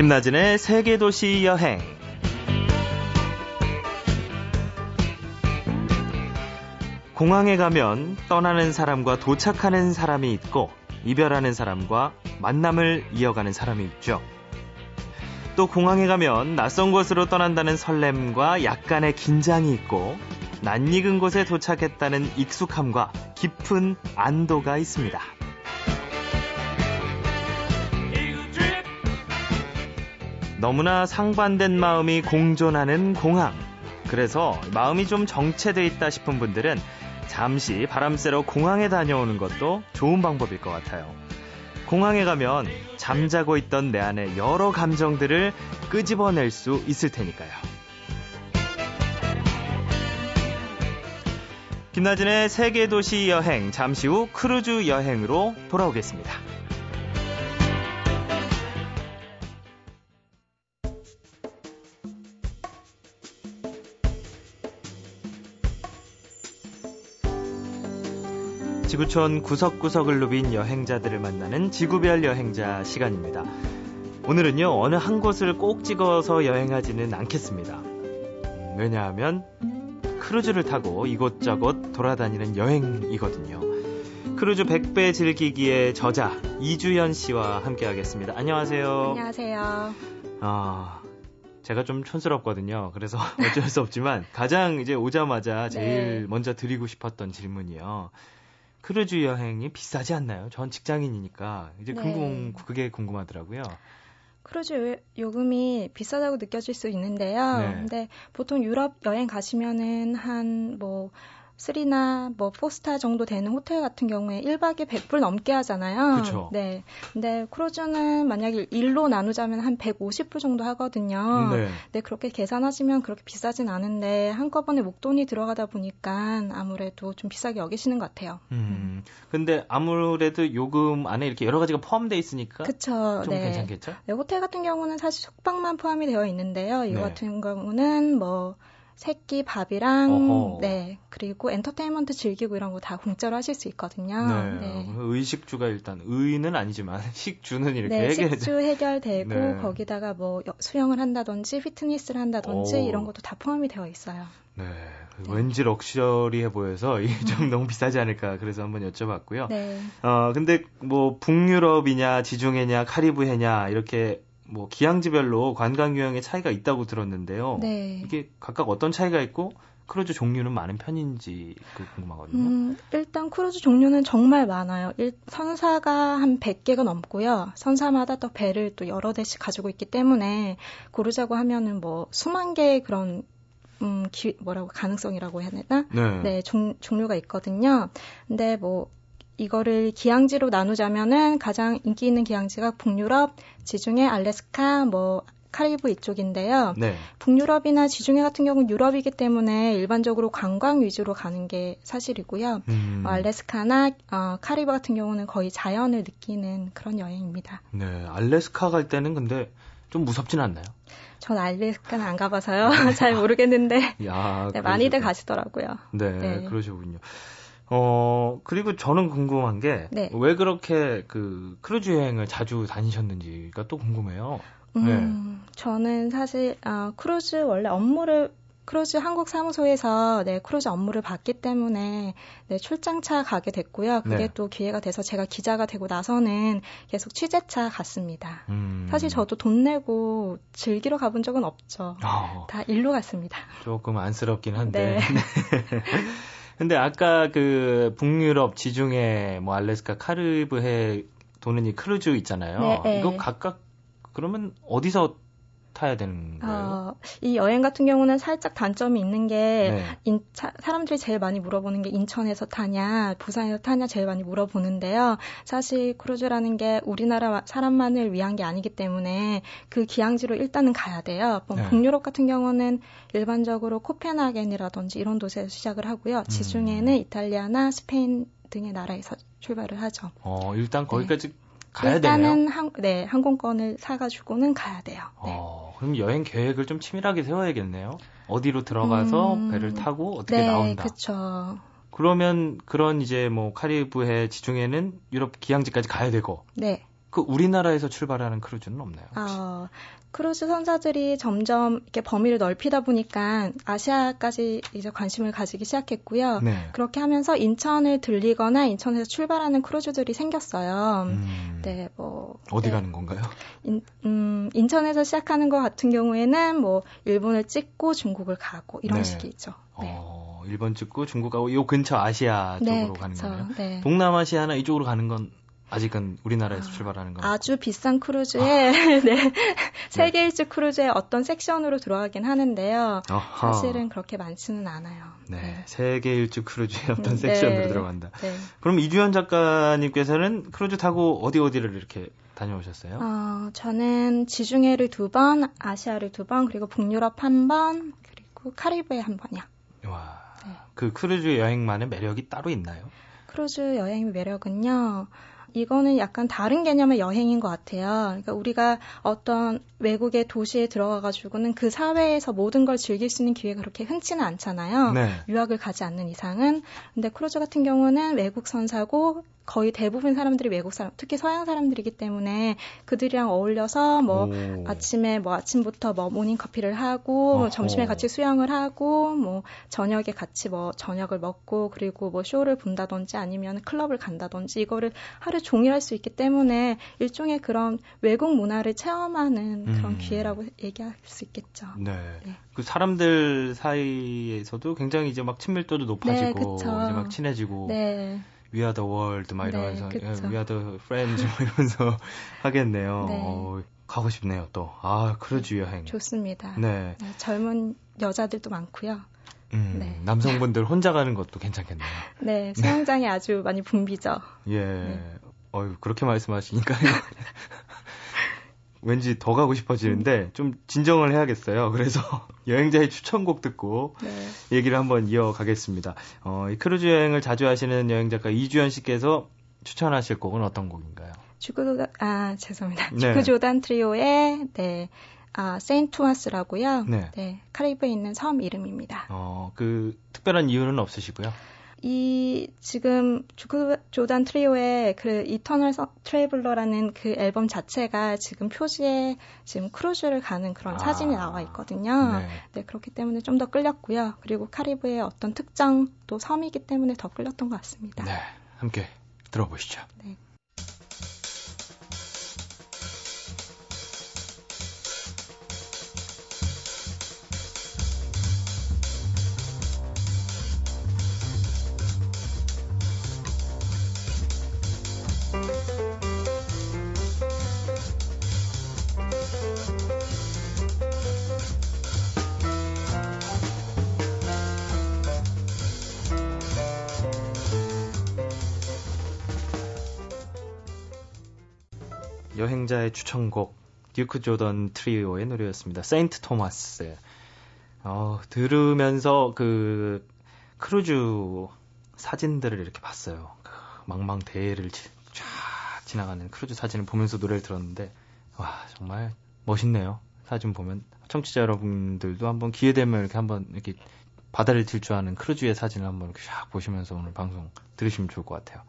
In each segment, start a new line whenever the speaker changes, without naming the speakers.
김나진의 세계도시 여행. 공항에 가면 떠나는 사람과 도착하는 사람이 있고 이별하는 사람과 만남을 이어가는 사람이 있죠. 또 공항에 가면 낯선 곳으로 떠난다는 설렘과 약간의 긴장이 있고 낯익은 곳에 도착했다는 익숙함과 깊은 안도가 있습니다. 너무나 상반된 마음이 공존하는 공항. 그래서 마음이 좀 정체돼 있다 싶은 분들은 잠시 바람 쐬러 공항에 다녀오는 것도 좋은 방법일 것 같아요. 공항에 가면 잠자고 있던 내 안의 여러 감정들을 끄집어낼 수 있을 테니까요. 김나진의 세계도시 여행 잠시 후 크루즈 여행으로 돌아오겠습니다. 지구촌 구석구석을 누빈 여행자들을 만나는 지구별 여행자 시간입니다. 오늘은요, 어느 한 곳을 콕 찍어서 여행하지는 않겠습니다. 왜냐하면 크루즈를 타고 이곳저곳 돌아다니는 여행이거든요. 크루즈 100배 즐기기의 저자 이주연 씨와 함께 하겠습니다. 안녕하세요.
안녕하세요.
아, 제가 좀 촌스럽거든요. 그래서 어쩔 수 없지만 가장 이제 오자마자 제일 네. 먼저 드리고 싶었던 질문이요. 크루즈 여행이 비싸지 않나요? 전 직장인이니까 이제 네. 궁금 그게 궁금하더라고요.
크루즈 요금이 비싸다고 느껴질 수 있는데요. 네. 근데 보통 유럽 여행 가시면은 한 뭐 3나 뭐 4스타 정도 되는 호텔 같은 경우에 1박에 100불 넘게 하잖아요.
그쵸.
네. 근데 크루즈는 만약에 1로 나누자면 한 150불 정도 하거든요. 네. 네, 그렇게 계산하시면 그렇게 비싸진 않은데 한꺼번에 목돈이 들어가다 보니까 아무래도 좀 비싸게 여기시는 것 같아요.
음. 근데 아무래도 요금 안에 이렇게 여러 가지가 포함되어 있으니까
그쵸.
좀 네. 괜찮겠죠?
네, 호텔 같은 경우는 사실 숙박만 포함이 되어 있는데요. 이거 네. 같은 경우는 뭐 새끼 밥이랑 어허. 네 그리고 엔터테인먼트 즐기고 이런 거 다 공짜로 하실 수 있거든요.
네. 네. 의식주가 일단 의는 아니지만 식주는 이렇게
네, 해결 식주 해결되고 네. 거기다가 뭐 수영을 한다든지 피트니스를 한다든지 오. 이런 것도 다 포함이 되어 있어요.
네. 네. 왠지 럭셔리해 보여서 이게 좀 너무 비싸지 않을까 그래서 한번 여쭤봤고요.
네.
어 근데 뭐 북유럽이냐 지중해냐 카리브해냐 이렇게 뭐 기항지별로 관광 유형의 차이가 있다고 들었는데요.
네.
이게 각각 어떤 차이가 있고 크루즈 종류는 많은 편인지 그 궁금하거든요.
음, 일단 크루즈 종류는 정말 많아요. 일, 선사가 한 100개가 넘고요. 선사마다 또 배를 또 여러 대씩 가지고 있기 때문에 고르자고 하면은 뭐 수만 개의 그런 음, 기, 뭐라고 가능성이라고 해야 되나?
네.
네, 종, 종류가 있거든요. 근데 뭐 이거를 기항지로 나누자면은 가장 인기 있는 기항지가 북유럽, 지중해, 알래스카, 뭐 카리브 이쪽인데요.
네.
북유럽이나 지중해 같은 경우는 유럽이기 때문에 일반적으로 관광 위주로 가는 게 사실이고요.
음.
어, 알래스카나 어, 카리브 같은 경우는 거의 자연을 느끼는 그런 여행입니다.
네, 알래스카 갈 때는 근데 좀 무섭진 않나요?
전 알래스카는 안 가봐서요. 잘 모르겠는데.
야,
네, 많이들 가시더라고요.
네, 네. 그러시군요. 어, 그리고 저는 궁금한 게, 네. 왜 그렇게 그 크루즈 여행을 자주 다니셨는지가 또 궁금해요.
음, 네. 저는 사실, 어, 크루즈 원래 업무를 크루즈 한국 사무소에서 네, 크루즈 업무를 봤기 때문에 네, 출장차 가게 됐고요. 그게 네. 또 기회가 돼서 제가 기자가 되고 나서는 계속 취재차 갔습니다.
음.
사실 저도 돈 내고 즐기러 가본 적은 없죠.
어.
다 일로 갔습니다.
조금 안쓰럽긴 한데. 네. 근데 아까 그 북유럽 지중해 뭐 알래스카 카리브해 도는 이 크루즈 있잖아요.
네, 네.
이거 각각 그러면 어디서 타야 되는 거예요? 어,
이 여행 같은 경우는 살짝 단점이 있는 게 네. 인, 차, 사람들이 제일 많이 물어보는 게 인천에서 타냐, 부산에서 타냐 제일 많이 물어보는데요. 사실 크루즈라는 게 우리나라 사람만을 위한 게 아니기 때문에 그 기항지로 일단은 가야 돼요. 뭐 네. 북유럽 같은 경우는 일반적으로 코펜하겐이라든지 이런 도시에서 시작을 하고요. 음. 지중해는 음. 이탈리아나 스페인 등의 나라에서 출발을 하죠.
어, 일단 거기까지 네. 가야
일단은
되네요.
한, 네, 항공권을 사가지고는 가야 돼요. 네.
어, 그럼 여행 계획을 좀 치밀하게 세워야겠네요. 어디로 들어가서 음, 배를 타고 어떻게
네,
나온다.
그렇죠.
그러면 그런 이제 뭐 카리브해 지중해는 유럽 기항지까지 가야 되고.
네.
그 우리나라에서 출발하는 크루즈는 없나요? 혹시?
어, 크루즈 선사들이 점점 이렇게 범위를 넓히다 보니까 아시아까지 이제 관심을 가지기 시작했고요. 네. 그렇게 하면서 인천을 들리거나 인천에서 출발하는 크루즈들이 생겼어요. 음,
네, 뭐 어디 네. 가는 건가요?
인, 음, 인천에서 시작하는 것 같은 경우에는 뭐 일본을 찍고 중국을 가고 이런 네. 식이죠. 네.
어, 일본 찍고 중국 가고 요 근처 아시아 네, 쪽으로 가는 거예요. 네. 동남아시아나 이쪽으로 가는 건 아직은 우리나라에서 아, 출발하는 거
아주 비싼 크루즈에 아. 네. 세계 일주 크루즈의 어떤 섹션으로 들어가긴 하는데요. 어허. 사실은 그렇게 많지는 않아요.
네, 네. 세계 일주 크루즈의 어떤 음, 섹션으로 네. 들어간다. 네. 그럼 이주연 작가님께서는 크루즈 타고 어디 어디를 이렇게 다녀오셨어요?
어, 저는 지중해를 두 번, 아시아를 두 번, 그리고 북유럽 한 번, 그리고 카리브해 한 번이요.
와, 네. 그 크루즈 여행만의 매력이 따로 있나요?
크루즈 여행의 매력은요. 이거는 약간 다른 개념의 여행인 것 같아요. 그러니까 우리가 어떤 외국의 도시에 들어가가지고는 그 사회에서 모든 걸 즐길 수 있는 기회가 그렇게 흔치는 않잖아요. 네. 유학을 가지 않는 이상은. 근데 크루즈 같은 경우는 외국 선사고 거의 대부분 사람들이 외국 사람, 특히 서양 사람들이기 때문에 그들이랑 어울려서 뭐 오. 아침에 뭐 아침부터 뭐 모닝 커피를 하고 뭐 점심에 같이 수영을 하고 뭐 저녁에 같이 뭐 저녁을 먹고 그리고 뭐 쇼를 본다든지 아니면 클럽을 간다든지 이거를 하루 종일 할 수 있기 때문에 일종의 그런 외국 문화를 체험하는 그런 음. 기회라고 얘기할 수 있겠죠.
네. 네. 그 사람들 사이에서도 굉장히 이제 막 친밀도도 높아지고 네, 이제 막 친해지고 네. We are the world 막 네, 이러면서 네, We are the friends 막 이러면서 하겠네요. 네. 어, 가고 싶네요 또. 아 크루즈 여행.
좋습니다. 네. 네 젊은 여자들도 많고요.
음, 네. 남성분들 혼자 가는 것도 괜찮겠네요.
네, 수영장이 아주 많이 붐비죠.
예. 네. 어유 그렇게 말씀하시니까 왠지 더 가고 싶어지는데 좀 진정을 해야겠어요. 그래서 여행자의 추천곡 듣고 네. 얘기를 한번 이어가겠습니다. 어, 이 크루즈 여행을 자주 하시는 여행 작가 이주연 씨께서 추천하실 곡은 어떤 곡인가요?
듀크 아 죄송합니다. 네. 듀크 조단 트리오의 네. 아, 세인트 토마스라고요. 네. 네. 카리브에 있는 섬 이름입니다.
어, 그 특별한 이유는 없으시고요.
이 지금 듀크 조단 트리오의 그 Eternal Traveler라는 그 앨범 자체가 지금 표지에 지금 크루즈를 가는 그런 아, 사진이 나와 있거든요. 네. 네 그렇기 때문에 좀 더 끌렸고요. 그리고 카리브의 어떤 특정 또 섬이기 때문에 더 끌렸던 것 같습니다.
네, 함께 들어보시죠. 네. 추천곡 듀크 조던 트리오의 노래였습니다. 세인트 토마스. 어, 들으면서 그 크루즈 사진들을 이렇게 봤어요. 그 망망 대해를 쫙 지나가는 크루즈 사진을 보면서 노래를 들었는데 와 정말 멋있네요. 사진 보면 청취자 여러분들도 한번 기회 되면 이렇게 한번 이렇게 바다를 질주하는 크루즈의 사진을 한번 이렇게 쫙 보시면서 오늘 방송 들으시면 좋을 것 같아요.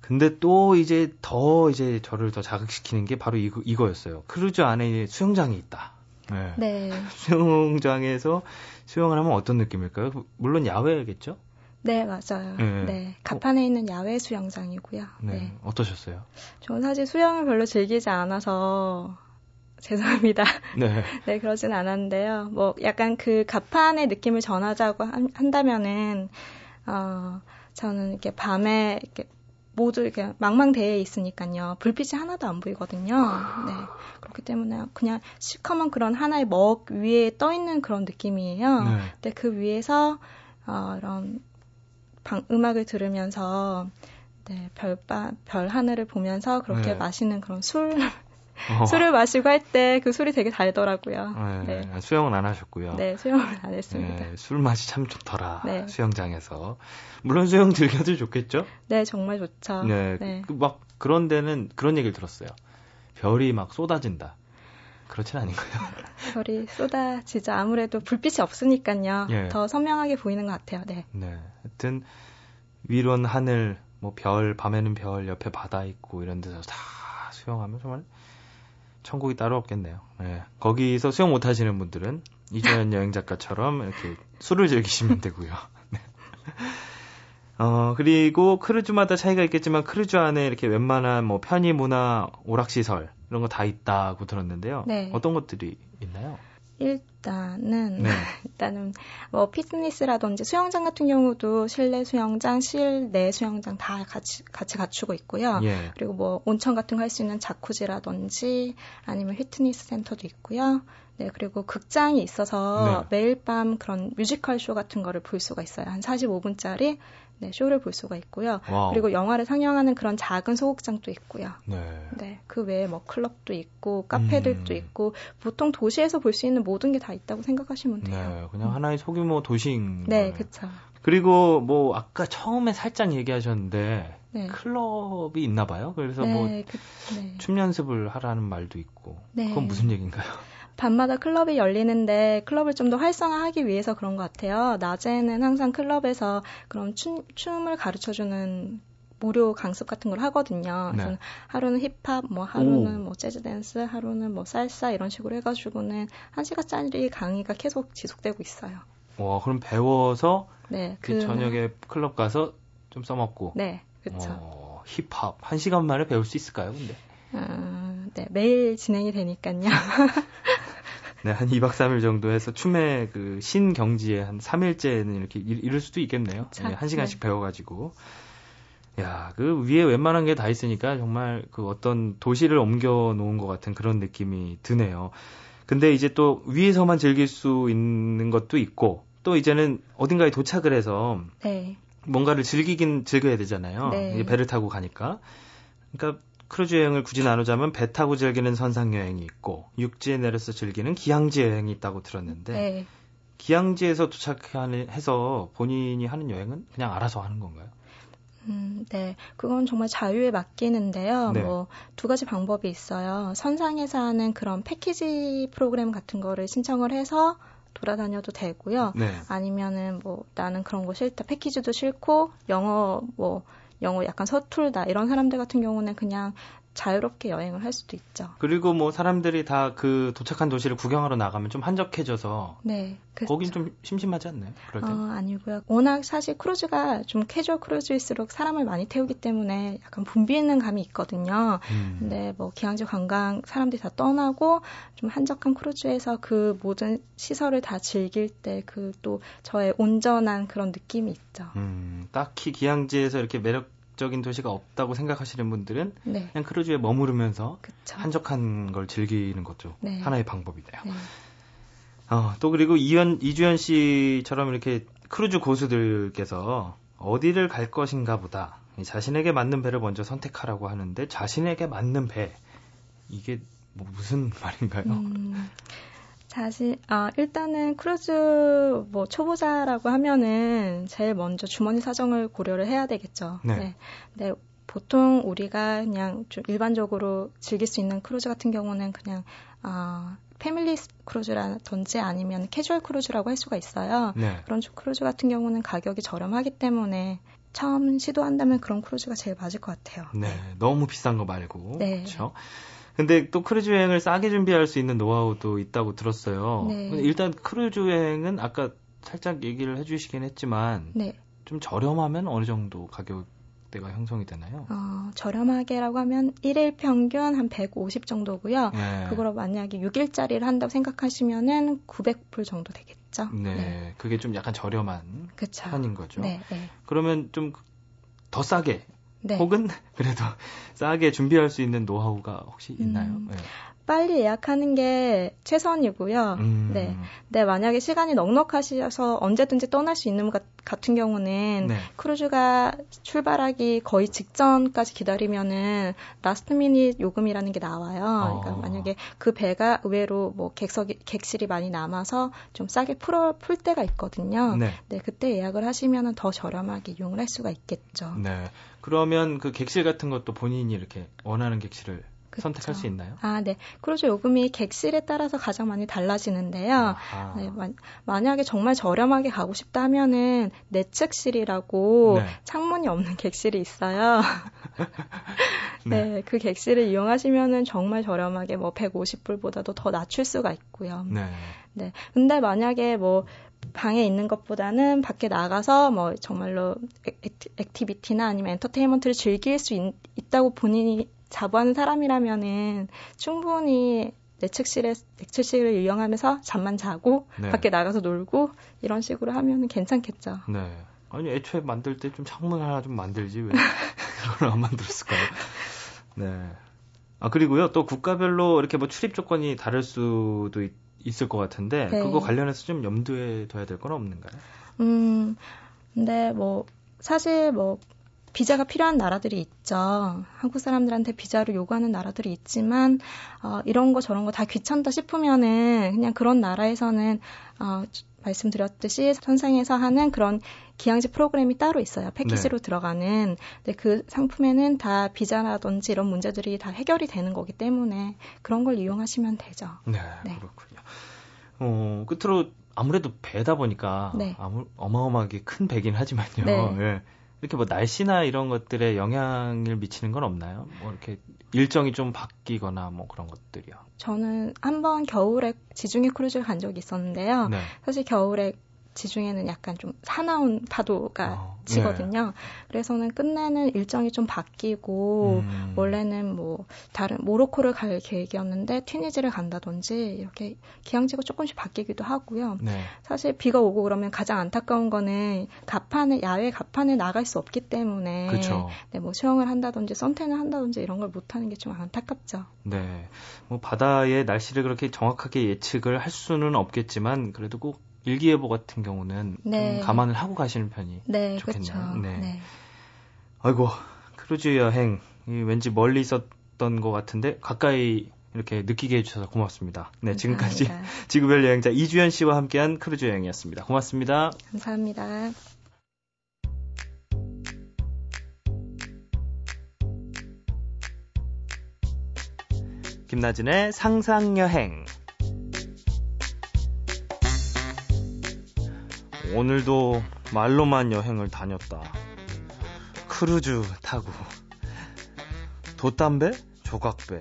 근데 또 이제 더 이제 저를 더 자극시키는 게 바로 이거, 이거였어요. 크루즈 안에 수영장이 있다. 네. 네. 수영장에서 수영을 하면 어떤 느낌일까요? 물론 야외겠죠?
네, 맞아요. 네. 네. 갑판에 어. 있는 야외 수영장이고요. 네. 네.
어떠셨어요?
저는 사실 수영을 별로 즐기지 않아서 죄송합니다. 네. 네, 그러진 않았는데요. 뭐 약간 그 갑판의 느낌을 전하자고 한, 한다면은 어 저는 이렇게 밤에 이렇게 모두 이렇게 망망대해에 있으니까요. 불빛이 하나도 안 보이거든요. 네. 그렇기 때문에 그냥 시커먼 그런 하나의 먹 위에 떠 있는 그런 느낌이에요. 네. 근데 그 위에서 어, 이런 방, 음악을 들으면서 네, 별바, 별 하늘을 보면서 그렇게 네. 마시는 그런 술 어. 술을 마시고 할 때 그 술이 되게 달더라고요.
네, 네. 수영은 안 하셨고요.
네, 수영을 안 했습니다. 네,
술 맛이 참 좋더라. 네. 수영장에서. 물론 수영 즐겨도 좋겠죠?
네, 정말 좋죠. 네. 네.
그, 막 그런 데는 그런 얘기를 들었어요. 별이 막 쏟아진다. 그렇진 않은가요?
별이 쏟아지죠. 아무래도 불빛이 없으니까요. 예. 더 선명하게 보이는 것 같아요. 네.
네. 하여튼 위로는 하늘, 뭐 별, 밤에는 별, 옆에 바다 있고 이런 데서 다 수영하면 정말 천국이 따로 없겠네요. 네. 거기서 수영 못 하시는 분들은 이주연 여행 작가처럼 이렇게 술을 즐기시면 되고요. 네. 어, 그리고 크루즈마다 차이가 있겠지만 크루즈 안에 이렇게 웬만한 뭐 편의 문화, 오락시설 이런 거 다 있다고 들었는데요. 네. 어떤 것들이 있나요?
일단은 네. 일단은 뭐 피트니스라든지 수영장 같은 경우도 실내 수영장, 실내 수영장 다 같이 같이 갖추고 있고요. 예. 그리고 뭐 온천 같은 거 할 수 있는 자쿠지라든지 아니면 피트니스 센터도 있고요. 네, 그리고 극장이 있어서 네. 매일 밤 그런 뮤지컬 쇼 같은 거를 볼 수가 있어요. 한 45분짜리 네, 쇼를 볼 수가 있고요. wow. 그리고 영화를 상영하는 그런 작은 소극장도 있고요. 네. 네. 그 외에 뭐 클럽도 있고 카페들도 음. 있고 보통 도시에서 볼 수 있는 모든 게 다 있다고 생각하시면 돼요.
네, 그냥 하나의 소규모 도시인
네, 그렇죠.
그리고 뭐 아까 처음에 살짝 얘기하셨는데 네. 클럽이 있나 봐요. 그래서 네, 뭐춤 그, 연습을 하라는 말도 있고. 네. 그건 무슨 얘기인가요?
밤마다 클럽이 열리는데 클럽을 좀 더 활성화하기 위해서 그런 것 같아요. 낮에는 항상 클럽에서 그런 춤, 춤을 가르쳐주는 무료 강습 같은 걸 하거든요. 그래서 네. 하루는 힙합, 뭐 하루는 오. 뭐 재즈 댄스, 하루는 뭐 살사 이런 식으로 해가지고는 한 시간짜리 강의가 계속 지속되고 있어요.
와, 그럼 배워서 네, 그, 그 저녁에 클럽 가서 좀 써먹고.
네, 그렇죠. 어,
힙합 한 시간 만에 배울 수 있을까요, 근데?
어, 네, 매일 진행이 되니까요.
네, 한 2박 3일 정도 해서 춤의 그 신경지에 한 3일째는 이렇게 이룰 수도 있겠네요. 네, 한 시간씩 네. 배워가지고. 야, 그 위에 웬만한 게 다 있으니까 정말 그 어떤 도시를 옮겨 놓은 것 같은 그런 느낌이 드네요. 근데 이제 또 위에서만 즐길 수 있는 것도 있고 또 이제는 어딘가에 도착을 해서 네. 뭔가를 즐기긴 즐겨야 되잖아요. 네. 배를 타고 가니까. 그러니까 크루즈 여행을 굳이 나누자면 배 타고 즐기는 선상 여행이 있고 육지에 내려서 즐기는 기항지 여행이 있다고 들었는데 네. 기항지에서 도착해서 본인이 하는 여행은 그냥 알아서 하는 건가요?
음, 네. 그건 정말 자유에 맡기는데요. 네. 뭐 두 가지 방법이 있어요. 선상에서 하는 그런 패키지 프로그램 같은 거를 신청을 해서 돌아다녀도 되고요. 네. 아니면은 뭐 나는 그런 거 싫다. 패키지도 싫고 영어 뭐 영어 약간 서툴다 이런 사람들 같은 경우는 그냥 자유롭게 여행을 할 수도 있죠.
그리고 뭐 사람들이 다 그 도착한 도시를 구경하러 나가면 좀 한적해져서 네, 그렇죠. 거긴 좀 심심하지 않나요? 그럴 때? 어,
아니고요. 워낙 사실 크루즈가 좀 캐주얼 크루즈일수록 사람을 많이 태우기 때문에 약간 붐비는 감이 있거든요. 음. 근데 뭐 기항지 관광 사람들이 다 떠나고 좀 한적한 크루즈에서 그 모든 시설을 다 즐길 때 그 또 저의 온전한 그런 느낌이 있죠.
음, 딱히 기항지에서 이렇게 매력 적인 도시가 없다고 생각하시는 분들은 네. 그냥 크루즈에 머무르면서 그쵸. 한적한 걸 즐기는 것도 네. 하나의 방법이네요. 네. 어, 또 그리고 이현, 이주연 씨처럼 이렇게 크루즈 고수들께서 어디를 갈 것인가 보다 자신에게 맞는 배를 먼저 선택하라고 하는데 자신에게 맞는 배 이게 뭐 무슨 말인가요? 음,
사실 아 일단은 크루즈 뭐 초보자라고 하면은 제일 먼저 주머니 사정을 고려를 해야 되겠죠. 네. 네. 네. 보통 우리가 그냥 좀 일반적으로 즐길 수 있는 크루즈 같은 경우는 그냥 아 family 크루즈라든지 아니면 캐주얼 크루즈라고 할 수가 있어요. 네. 그런 크루즈 같은 경우는 가격이 저렴하기 때문에 처음 시도한다면 그런 크루즈가 제일 맞을 것 같아요.
네, 너무 비싼 거 말고. 네. 그렇죠. 근데 또 크루즈 여행을 싸게 준비할 수 있는 노하우도 있다고 들었어요. 네. 일단 크루즈 여행은 아까 살짝 얘기를 해주시긴 했지만 네. 좀 저렴하면 어느 정도 가격대가 형성이 되나요?
어, 저렴하게라고 하면 1일 평균 한 150 정도고요. 네. 그거로 만약에 6일짜리를 한다고 생각하시면은 900불 정도 되겠죠.
네. 네. 그게 좀 약간 저렴한 그쵸. 편인 거죠. 네, 네. 그러면 좀 더 싸게 네. 혹은 그래도 싸게 준비할 수 있는 노하우가 혹시 있나요? 음, 네.
빨리 예약하는 게 최선이고요. 음. 네. 네, 만약에 시간이 넉넉하셔서 언제든지 떠날 수 있는 것 같은 경우는 네. 크루즈가 출발하기 거의 직전까지 기다리면은 last minute 요금이라는 게 나와요. 어. 그러니까 만약에 그 배가 의외로 뭐 객석이 객실이 많이 남아서 좀 싸게 풀어 풀 때가 있거든요. 네. 네, 그때 예약을 하시면은 더 저렴하게 이용을 할 수가 있겠죠.
네. 그러면 그 객실 같은 것도 본인이 이렇게 원하는 객실을 그쵸. 선택할 수 있나요?
아, 네. 크루즈 요금이 객실에 따라서 가장 많이 달라지는데요. 네, 마, 만약에 정말 저렴하게 가고 싶다 하면은 내측실이라고 네. 창문이 없는 객실이 있어요. 네. 네. 그 객실을 이용하시면은 정말 저렴하게 뭐 150불보다도 더 낮출 수가 있고요. 네. 네. 근데 만약에 뭐 방에 있는 것보다는 밖에 나가서 뭐 정말로 액티비티나 아니면 엔터테인먼트를 즐길 수 있, 있다고 본인이 자부하는 사람이라면은 충분히 내측실에 내측실을 이용하면서 잠만 자고 네. 밖에 나가서 놀고 이런 식으로 하면은 괜찮겠죠.
네. 아니 애초에 만들 때 좀 창문 하나 좀 만들지 왜 그걸 안 만들었을까요? 네. 아 그리고요 또 국가별로 이렇게 뭐 출입 조건이 다를 수도 있, 있을 것 같은데 네. 그거 관련해서 좀 염두에 둬야 될 건 없는가요?
음, 근데 뭐 사실 뭐 비자가 필요한 나라들이 있죠. 한국 사람들한테 비자를 요구하는 나라들이 있지만 어, 이런 거 저런 거 다 귀찮다 싶으면은 그냥 그런 나라에서는 어, 말씀드렸듯이 선상에서 하는 그런 기항지 프로그램이 따로 있어요. 패키지로 네. 들어가는. 근데 그 상품에는 다 비자라든지 이런 문제들이 다 해결이 되는 거기 때문에 그런 걸 이용하시면 되죠.
네, 네. 그렇군요. 어, 끝으로 아무래도 배다 보니까 네. 아무, 어마어마하게 큰 배긴 하지만요. 네. 예. 이렇게 뭐 날씨나 이런 것들에 영향을 미치는 건 없나요? 뭐 이렇게 일정이 좀 바뀌거나 뭐 그런 것들이요.
저는 한번 겨울에 지중해 크루즈를 간 적이 있었는데요. 네. 사실 겨울에 지중해는 약간 좀 사나운 파도가 어, 치거든요. 네. 그래서는 끝내는 일정이 좀 바뀌고 음. 원래는 뭐 다른 모로코를 갈 계획이었는데 튀니지를 간다든지 이렇게 기항지가 조금씩 바뀌기도 하고요. 네. 사실 비가 오고 그러면 가장 안타까운 거는 가판에 야외 가판에 나갈 수 없기 때문에 그쵸. 네, 뭐 수영을 한다든지 선탠을 한다든지 이런 걸 못 하는 게 좀 안타깝죠.
네, 뭐 바다의 날씨를 그렇게 정확하게 예측을 할 수는 없겠지만 그래도 꼭 일기예보 같은 경우는 네. 감안을 하고 가시는 편이 네, 좋겠네요. 그렇죠. 네. 네. 아이고 크루즈 여행 왠지 멀리 있었던 것 같은데 가까이 이렇게 느끼게 해주셔서 고맙습니다. 네, 감사합니다. 지금까지 지구별 여행자 이주연 씨와 함께한 크루즈 여행이었습니다. 고맙습니다.
감사합니다.
김나진의 상상여행 오늘도 말로만 여행을 다녔다. 크루즈 타고. 돛단배? 조각배?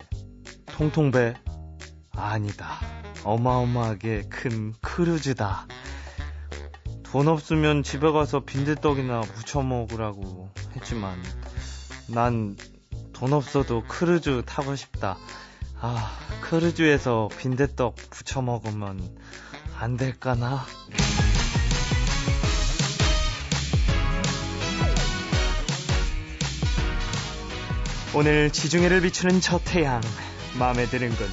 통통배? 아니다. 어마어마하게 큰 크루즈다. 돈 없으면 집에 가서 빈대떡이나 부쳐 먹으라고 했지만 난 돈 없어도 크루즈 타고 싶다. 아, 크루즈에서 빈대떡 부쳐 먹으면 안 될까나? 오늘 지중해를 비추는 저 태양 마음에 드는군.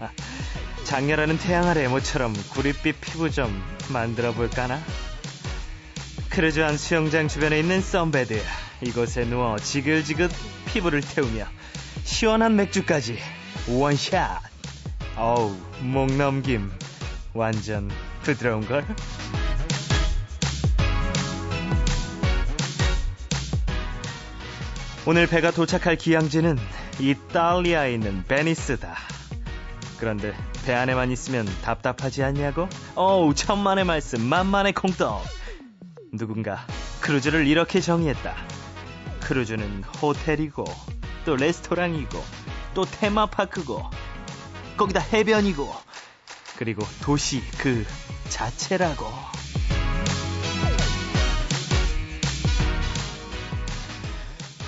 작렬하는 태양 아래 모처럼 구릿빛 피부 좀 만들어 볼까나? 크루즈 안 수영장 주변에 있는 썬베드 이곳에 누워 지글지글 피부를 태우며 시원한 맥주까지 원샷 어우 목 넘김 완전 부드러운걸? 오늘 배가 도착할 기항지는 이탈리아에 있는 베니스다. 그런데 배 안에만 있으면 답답하지 않냐고? 어우, 천만의 말씀, 만만의 콩떡. 누군가 크루즈를 이렇게 정의했다. 크루즈는 호텔이고, 또 레스토랑이고, 또 테마파크고, 거기다 해변이고, 그리고 도시 그 자체라고.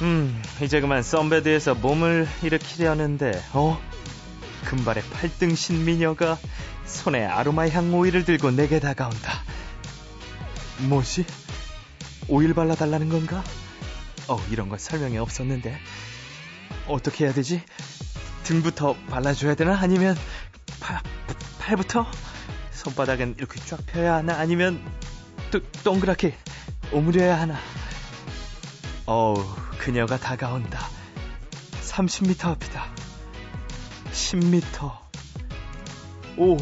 음, 이제 그만 썬베드에서 몸을 일으키려는데, 어? 금발의 팔등 신미녀가 손에 아로마 향 오일을 들고 내게 다가온다. 뭐지? 오일 발라달라는 건가? 어, 이런 건 설명이 없었는데. 어떻게 해야 되지? 등부터 발라줘야 되나? 아니면 파, 팔부터? 손바닥은 이렇게 쫙 펴야 하나? 아니면 또, 동그랗게 오므려야 하나? 어우, 그녀가 다가온다. 30m 앞이다. 10m. 5,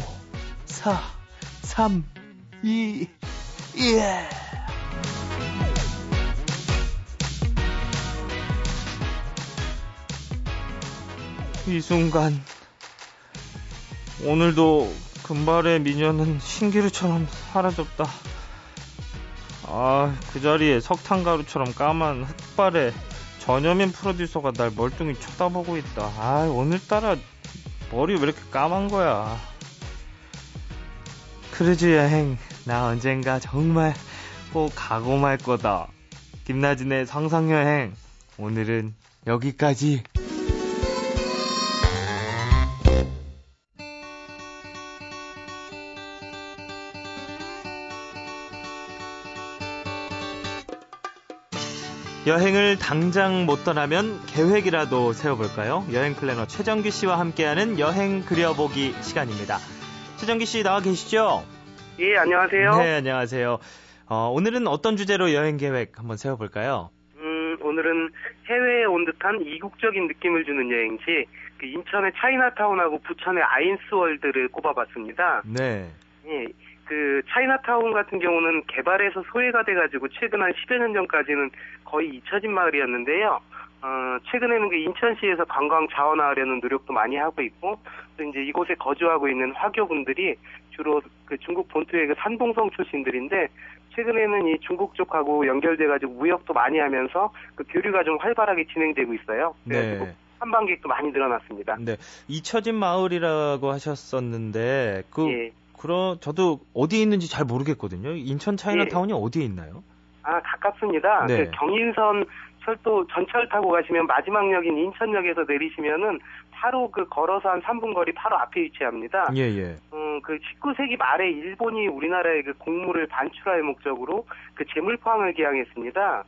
4, 3, 2, 예! 이 순간 오늘도 금발의 미녀는 신기루처럼 사라졌다. 아, 그 자리에 석탄가루처럼 까만 흑발의 전여민 프로듀서가 날 멀뚱히 쳐다보고 있다. 아, 오늘따라 머리 왜 이렇게 까만 거야. 크루즈 여행, 나 언젠가 정말 꼭 가고 말 거다. 김나진의 상상여행, 오늘은 여기까지. 여행을 당장 못 떠나면 계획이라도 세워볼까요? 여행 플래너 최정기 씨와 함께하는 여행 그려보기 시간입니다. 최정기 씨 나와 계시죠?
예, 안녕하세요.
네, 안녕하세요. 어, 오늘은 어떤 주제로 여행 계획 한번 세워볼까요?
음, 오늘은 해외에 온 듯한 이국적인 느낌을 주는 여행지, 그 인천의 차이나타운하고 부천의 아인스월드를 꼽아봤습니다.
네.
예, 그 차이나타운 같은 경우는 개발해서 소외가 돼가지고 최근 한 10여 년 전까지는 거의 잊혀진 마을이었는데요. 어, 최근에는 그 인천시에서 관광 자원화하려는 노력도 많이 하고 있고, 또 이제 이곳에 거주하고 있는 화교분들이 주로 그 중국 본토의 그 산동성 출신들인데, 최근에는 이 중국 쪽하고 연결돼가지고 무역도 많이 하면서 그 교류가 좀 활발하게 진행되고 있어요.
네.
한방객도 많이 늘어났습니다.
네. 잊혀진 마을이라고 하셨었는데, 그,
예.
그럼 저도 어디에 있는지 잘 모르겠거든요. 인천 차이나타운이 예. 어디에 있나요?
아 가깝습니다.
네.
그 경인선 철도 전철 타고 가시면 마지막 역인 인천역에서 내리시면은 바로 그 걸어서 한 3분 거리 바로 앞에 위치합니다.
예, 예.
음, 그 19세기 말에 일본이 우리나라의 그 곡물을 반출할 목적으로 그 재물 포항을 개항했습니다.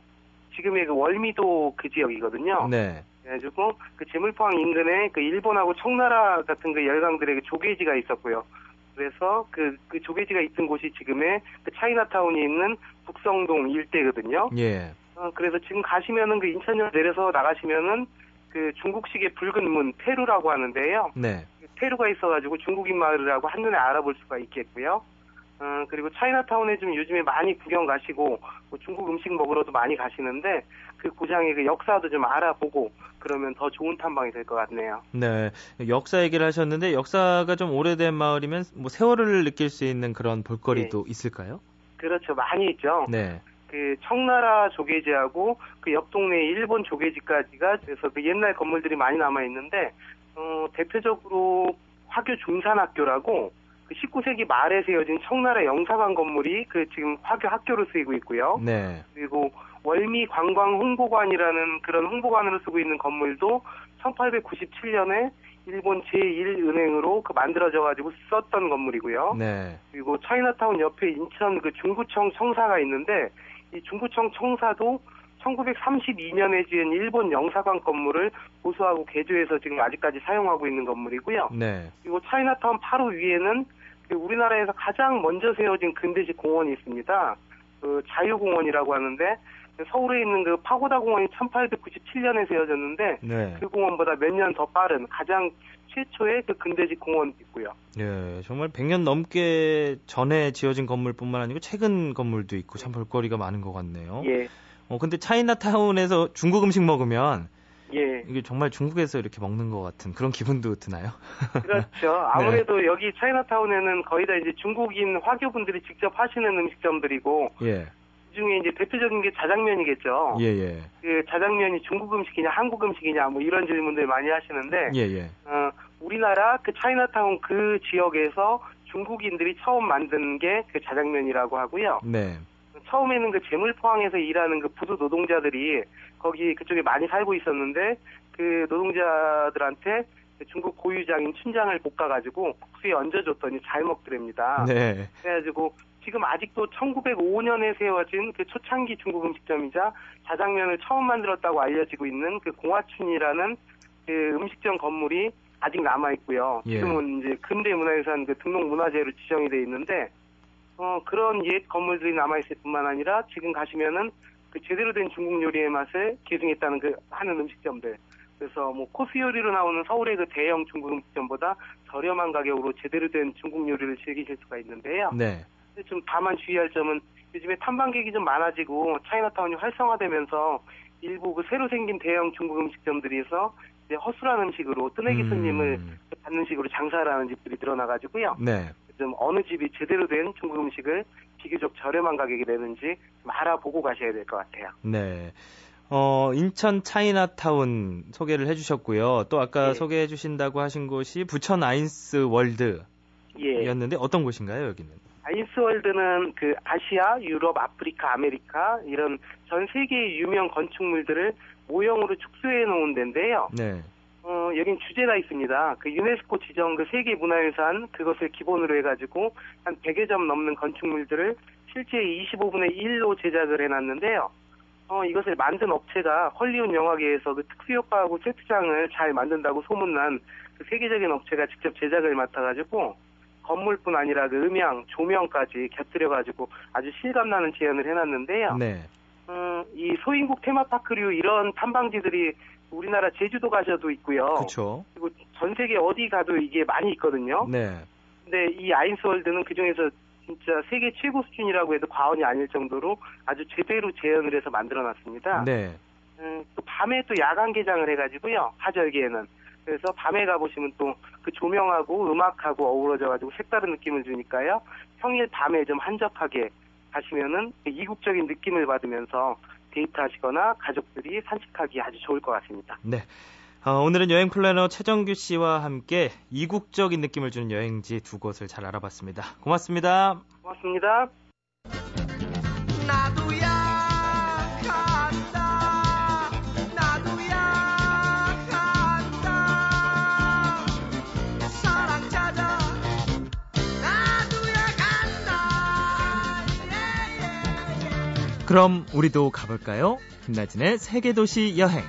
지금의 그 월미도 그 지역이거든요.
네.
그래가지고 그 재물포항 인근에 그 일본하고 청나라 같은 그 열강들의 그 조개지가 있었고요. 그래서 그, 그 조개지가 있던 곳이 지금의 그 차이나타운이 있는 북성동 일대거든요.
예.
어, 그래서 지금 가시면은 그 인천역 내려서 나가시면은 그 중국식의 붉은 문 페루라고 하는데요.
네.
페루가 있어가지고 중국인 마을이라고 한눈에 알아볼 수가 있겠고요. 어, 그리고 차이나타운에 좀 요즘에 많이 구경 가시고 뭐 중국 음식 먹으러도 많이 가시는데 그 고장의 그 역사도 좀 알아보고 그러면 더 좋은 탐방이 될 것 같네요.
네. 역사 얘기를 하셨는데 역사가 좀 오래된 마을이면 뭐 세월을 느낄 수 있는 그런 볼거리도 네. 있을까요?
그렇죠. 많이 있죠.
네.
그 청나라 조개지하고 그 옆 동네 일본 조개지까지가 그래서 그 옛날 건물들이 많이 남아 있는데 어, 대표적으로 화교 중산학교라고 그 19세기 말에 세워진 청나라 영사관 건물이 그 지금 화교 학교로 쓰이고 있고요.
네.
그리고 월미 관광 홍보관이라는 그런 홍보관으로 쓰고 있는 건물도 1897년에 일본 제1은행으로 그 만들어져 가지고 썼던 건물이고요.
네.
그리고 차이나타운 옆에 인천 그 중구청 청사가 있는데 이 중구청 청사도 1932년에 지은 일본 영사관 건물을 보수하고 개조해서 지금 아직까지 사용하고 있는 건물이고요.
네.
그리고 차이나타운 바로 위에는 그 우리나라에서 가장 먼저 세워진 근대식 공원이 있습니다. 그 자유공원이라고 하는데 서울에 있는 그 파고다 공원이 1897년에 세워졌는데
네.
그 공원보다 몇 년 더 빠른 가장 최초의 그 근대식 공원이 있고요.
예, 정말 100년 넘게 전에 지어진 건물뿐만 아니고 최근 건물도 있고 참 볼거리가 많은 것 같네요.
예.
어, 근데 차이나타운에서 중국 음식 먹으면
예.
이게 정말 중국에서 이렇게 먹는 것 같은 그런 기분도 드나요?
그렇죠. 아무래도 네. 여기 차이나타운에는 거의 다 이제 중국인 화교분들이 직접 하시는 음식점들이고
예.
그 중에 이제 대표적인 게 자장면이겠죠.
예, 예.
그 자장면이 중국 음식이냐 한국 음식이냐 뭐 이런 질문들 많이 하시는데
예, 예.
어, 우리나라 그 차이나타운 그 지역에서 중국인들이 처음 만든 게 그 자장면이라고 하고요.
네.
처음에는 그 재물포항에서 일하는 그 부두 노동자들이 거기 그쪽에 많이 살고 있었는데 그 노동자들한테 그 중국 고유장인 춘장을 볶아가지고 국수에 얹어줬더니 잘 먹더랍니다.
네.
그래가지고 지금 아직도 1905년에 세워진 그 초창기 중국 음식점이자 자장면을 처음 만들었다고 알려지고 있는 그 공화춘이라는 그 음식점 건물이 아직 남아 있고요.
예.
지금은 이제 근대 문화유산 그 등록 문화재로 지정이 돼 있는데 어 그런 옛 건물들이 남아 있을 뿐만 아니라 지금 가시면은 그 제대로 된 중국 요리의 맛을 계승했다는 그 하는 음식점들. 그래서 뭐 코스 요리로 나오는 서울의 그 대형 중국 음식점보다 저렴한 가격으로 제대로 된 중국 요리를 즐기실 수가 있는데요.
네.
좀 다만 주의할 점은 요즘에 탐방객이 좀 많아지고 차이나타운이 활성화되면서 일부 그 새로 생긴 대형 중국 음식점들에서 이제 허술한 음식으로 뜨내기
음.
손님을 받는 식으로 장사를 하는 집들이 늘어나가지고요.
네.
좀 어느 집이 제대로 된 중국 음식을 비교적 저렴한 가격에 내는지 좀 알아보고 가셔야 될 것 같아요.
네. 어, 인천 차이나타운 소개를 해주셨고요. 또 아까
예.
소개해 주신다고 하신 곳이 부천 아인스 월드였는데
예.
어떤 곳인가요, 여기는?
아인스 월드는 그 아시아, 유럽, 아프리카, 아메리카 이런 전 세계의 유명 건축물들을 모형으로 축소해 놓은 데인데요.
네.
어, 여긴 주제가 있습니다. 그 유네스코 지정 그 세계 문화유산 그것을 기본으로 해가지고 한 100여 점 넘는 건축물들을 실제 25분의 1로 제작을 해놨는데요. 어, 이것을 만든 업체가 헐리우드 영화계에서 그 특수효과하고 세트장을 잘 만든다고 소문난 그 세계적인 업체가 직접 제작을 맡아가지고 건물뿐 아니라 그 음향, 조명까지 곁들여가지고 아주 실감나는 재현을 해놨는데요.
네.
음, 이 소인국 테마파크류 이런 탐방지들이 우리나라 제주도 가셔도 있고요.
그렇죠.
그리고 전 세계 어디 가도 이게 많이 있거든요.
네.
근데 이 아인스월드는 그 중에서 진짜 세계 최고 수준이라고 해도 과언이 아닐 정도로 아주 제대로 재현을 해서 만들어놨습니다.
네.
음, 또 밤에 또 야간 개장을 해가지고요. 하절기에는. 그래서 밤에 가보시면 또 그 조명하고 음악하고 어우러져가지고 색다른 느낌을 주니까요. 평일 밤에 좀 한적하게 가시면은 그 이국적인 느낌을 받으면서 데이트하시거나 가족들이 산책하기 아주 좋을 것 같습니다.
네. 어, 오늘은 여행 플래너 최정규 씨와 함께 이국적인 느낌을 주는 여행지 두 곳을 잘 알아봤습니다. 고맙습니다.
고맙습니다.
그럼 우리도 가볼까요? 김나진의 세계도시 여행.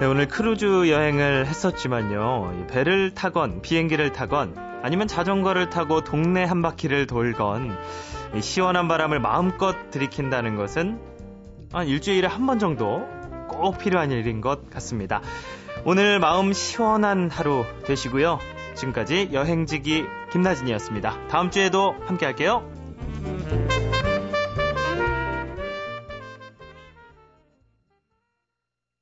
네, 오늘 크루즈 여행을 했었지만요. 이 배를 타건 비행기를 타건 아니면 자전거를 타고 동네 한 바퀴를 돌건 이 시원한 바람을 마음껏 들이킨다는 것은 한 일주일에 한 번 정도 꼭 필요한 일인 것 같습니다. 오늘 마음 시원한 하루 되시고요. 지금까지 여행지기 김나진이었습니다. 다음 주에도 함께 할게요.